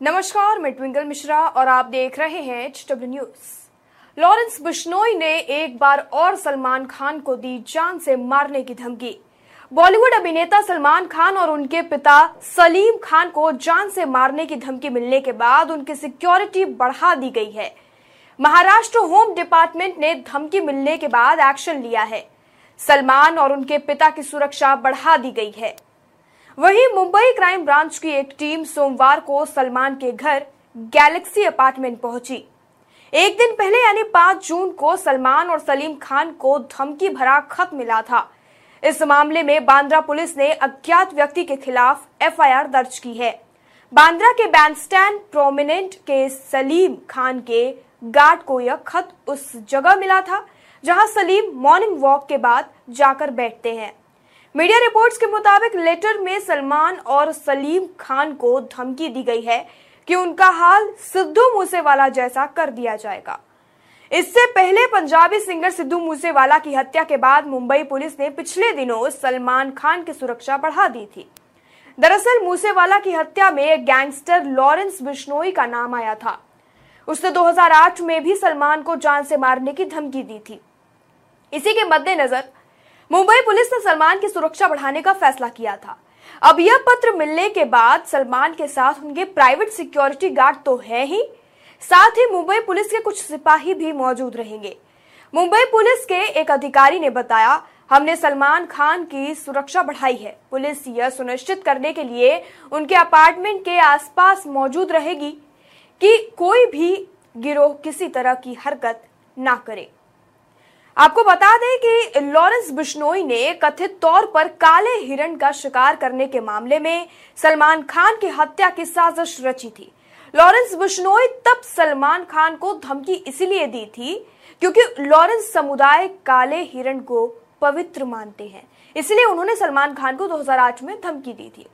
नमस्कार, मैं ट्विंकल मिश्रा और आप देख रहे हैं H W news Lawrence Bishnoi ने एक बार और सलमान खान को दी जान से मारने की धमकी। बॉलीवुड अभिनेता सलमान खान और उनके पिता सलीम खान को जान से मारने की धमकी मिलने के बाद उनकी सिक्योरिटी बढ़ा दी गई है। महाराष्ट्र होम डिपार्टमेंट ने धमकी मिलने के बाद एक्शन लिया है। सलमान और उनके पिता की सुरक्षा बढ़ा दी गई है। वहीं मुंबई क्राइम ब्रांच की एक टीम सोमवार को सलमान के घर गैलेक्सी अपार्टमेंट पहुँची। एक दिन पहले, यानी 5 जून को, सलमान और सलीम खान को धमकी भरा खत मिला था। इस मामले में बांद्रा पुलिस ने अज्ञात व्यक्ति के खिलाफ एफआईआर दर्ज की है। बांद्रा के बैंडस्टैंड प्रोमिनेंट के सलीम खान के गार्ड को यह खत उस जगह मिला था जहाँ सलीम मॉर्निंग वॉक के बाद जाकर बैठते हैं। मीडिया रिपोर्ट्स के मुताबिक लेटर में सलमान और सलीम खान को धमकी दी गई है कि उनका हाल सिद्धू मूसेवाला जैसा कर दिया जाएगा। इससे पहले पंजाबी सिंगर सिद्धू मूसेवाला की हत्या के बाद मुंबई पुलिस ने पिछले दिनों सलमान खान की सुरक्षा बढ़ा दी थी। दरअसल मूसेवाला की हत्या में गैंगस्टर लॉरेंस बिश्नोई का नाम आया था। उसने 2008 में भी सलमान को जान से मारने की धमकी दी थी। इसी के मद्देनजर मुंबई पुलिस ने सलमान की सुरक्षा बढ़ाने का फैसला किया था। अब यह पत्र मिलने के बाद सलमान के साथ उनके प्राइवेट सिक्योरिटी गार्ड तो है ही। साथ ही मुंबई पुलिस के कुछ सिपाही भी मौजूद रहेंगे। मुंबई पुलिस के एक अधिकारी ने बताया, हमने सलमान खान की सुरक्षा बढ़ाई है। पुलिस यह सुनिश्चित करने के लिए उनके अपार्टमेंट के आसपास मौजूद रहेगी कि कोई भी गिरोह किसी तरह की हरकत ना करे। आपको बता दें कि लॉरेंस बिश्नोई ने कथित तौर पर काले हिरण का शिकार करने के मामले में सलमान खान की हत्या की साजिश रची थी। लॉरेंस बिश्नोई तब सलमान खान को धमकी इसलिए दी थी क्योंकि लॉरेंस समुदाय काले हिरण को पवित्र मानते हैं, इसलिए उन्होंने सलमान खान को 2008 में धमकी दी थी।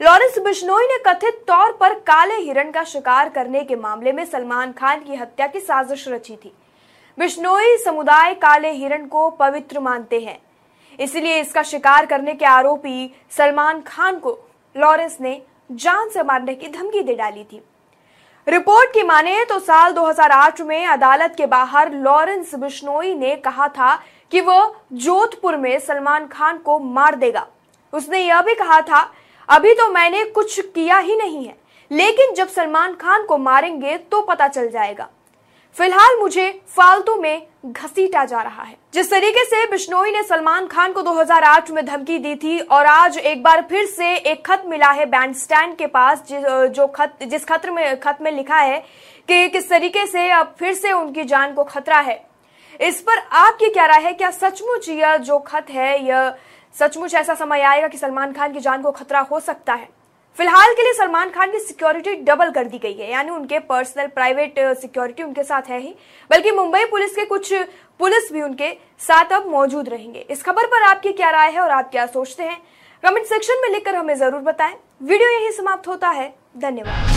लॉरेंस बिश्नोई ने कथित तौर पर काले हिरण का शिकार करने के मामले में सलमान खान की हत्या की साजिश रची थी। बिश्नोई समुदाय काले हिरण को पवित्र मानते हैं। इसलिए इसका शिकार करने के आरोपी सलमान खान को लॉरेंस ने जान से मारने की धमकी दे डाली थी। रिपोर्ट की माने तो साल 2008 में अदालत के बाहर लॉरेंस बिश्नोई ने कहा था कि वह जोधपुर में सलमान खान को मार देगा। उसने यह भी कहा था, अभी तो मैंने कुछ किया ही नहीं है, लेकिन जब सलमान खान को मारेंगे तो पता चल जाएगा। फ़िलहाल मुझे फालतू में घसीटा जा रहा है। जिस तरीके से बिश्नोई ने सलमान खान को 2008 में धमकी दी थी और आज एक बार फिर से एक खत मिला है बैंड स्टैंड के पास, जो खत, जिस खत में खत में लिखा है कि किस तरीके से अब फिर से उनकी जान को खतरा है। इस पर आपकी क्या राय है? क्या सचमुच यह जो खत है, यह सचमुच ऐसा समय आएगा कि सलमान खान की जान को खतरा हो सकता है? फ़िलहाल के लिए सलमान खान की सिक्योरिटी डबल कर दी गई है। यानी उनके पर्सनल, प्राइवेट सिक्योरिटी उनके साथ है ही। बल्कि मुंबई पुलिस के कुछ, पुलिस भी उनके साथ अब मौजूद रहेंगे। इस खबर पर आपकी क्या राय है और आप क्या सोचते हैं? कमेंट सेक्शन में लिखकर हमें ज़रूर बताएँ। वीडियो यही समाप्त होता है। धन्यवाद।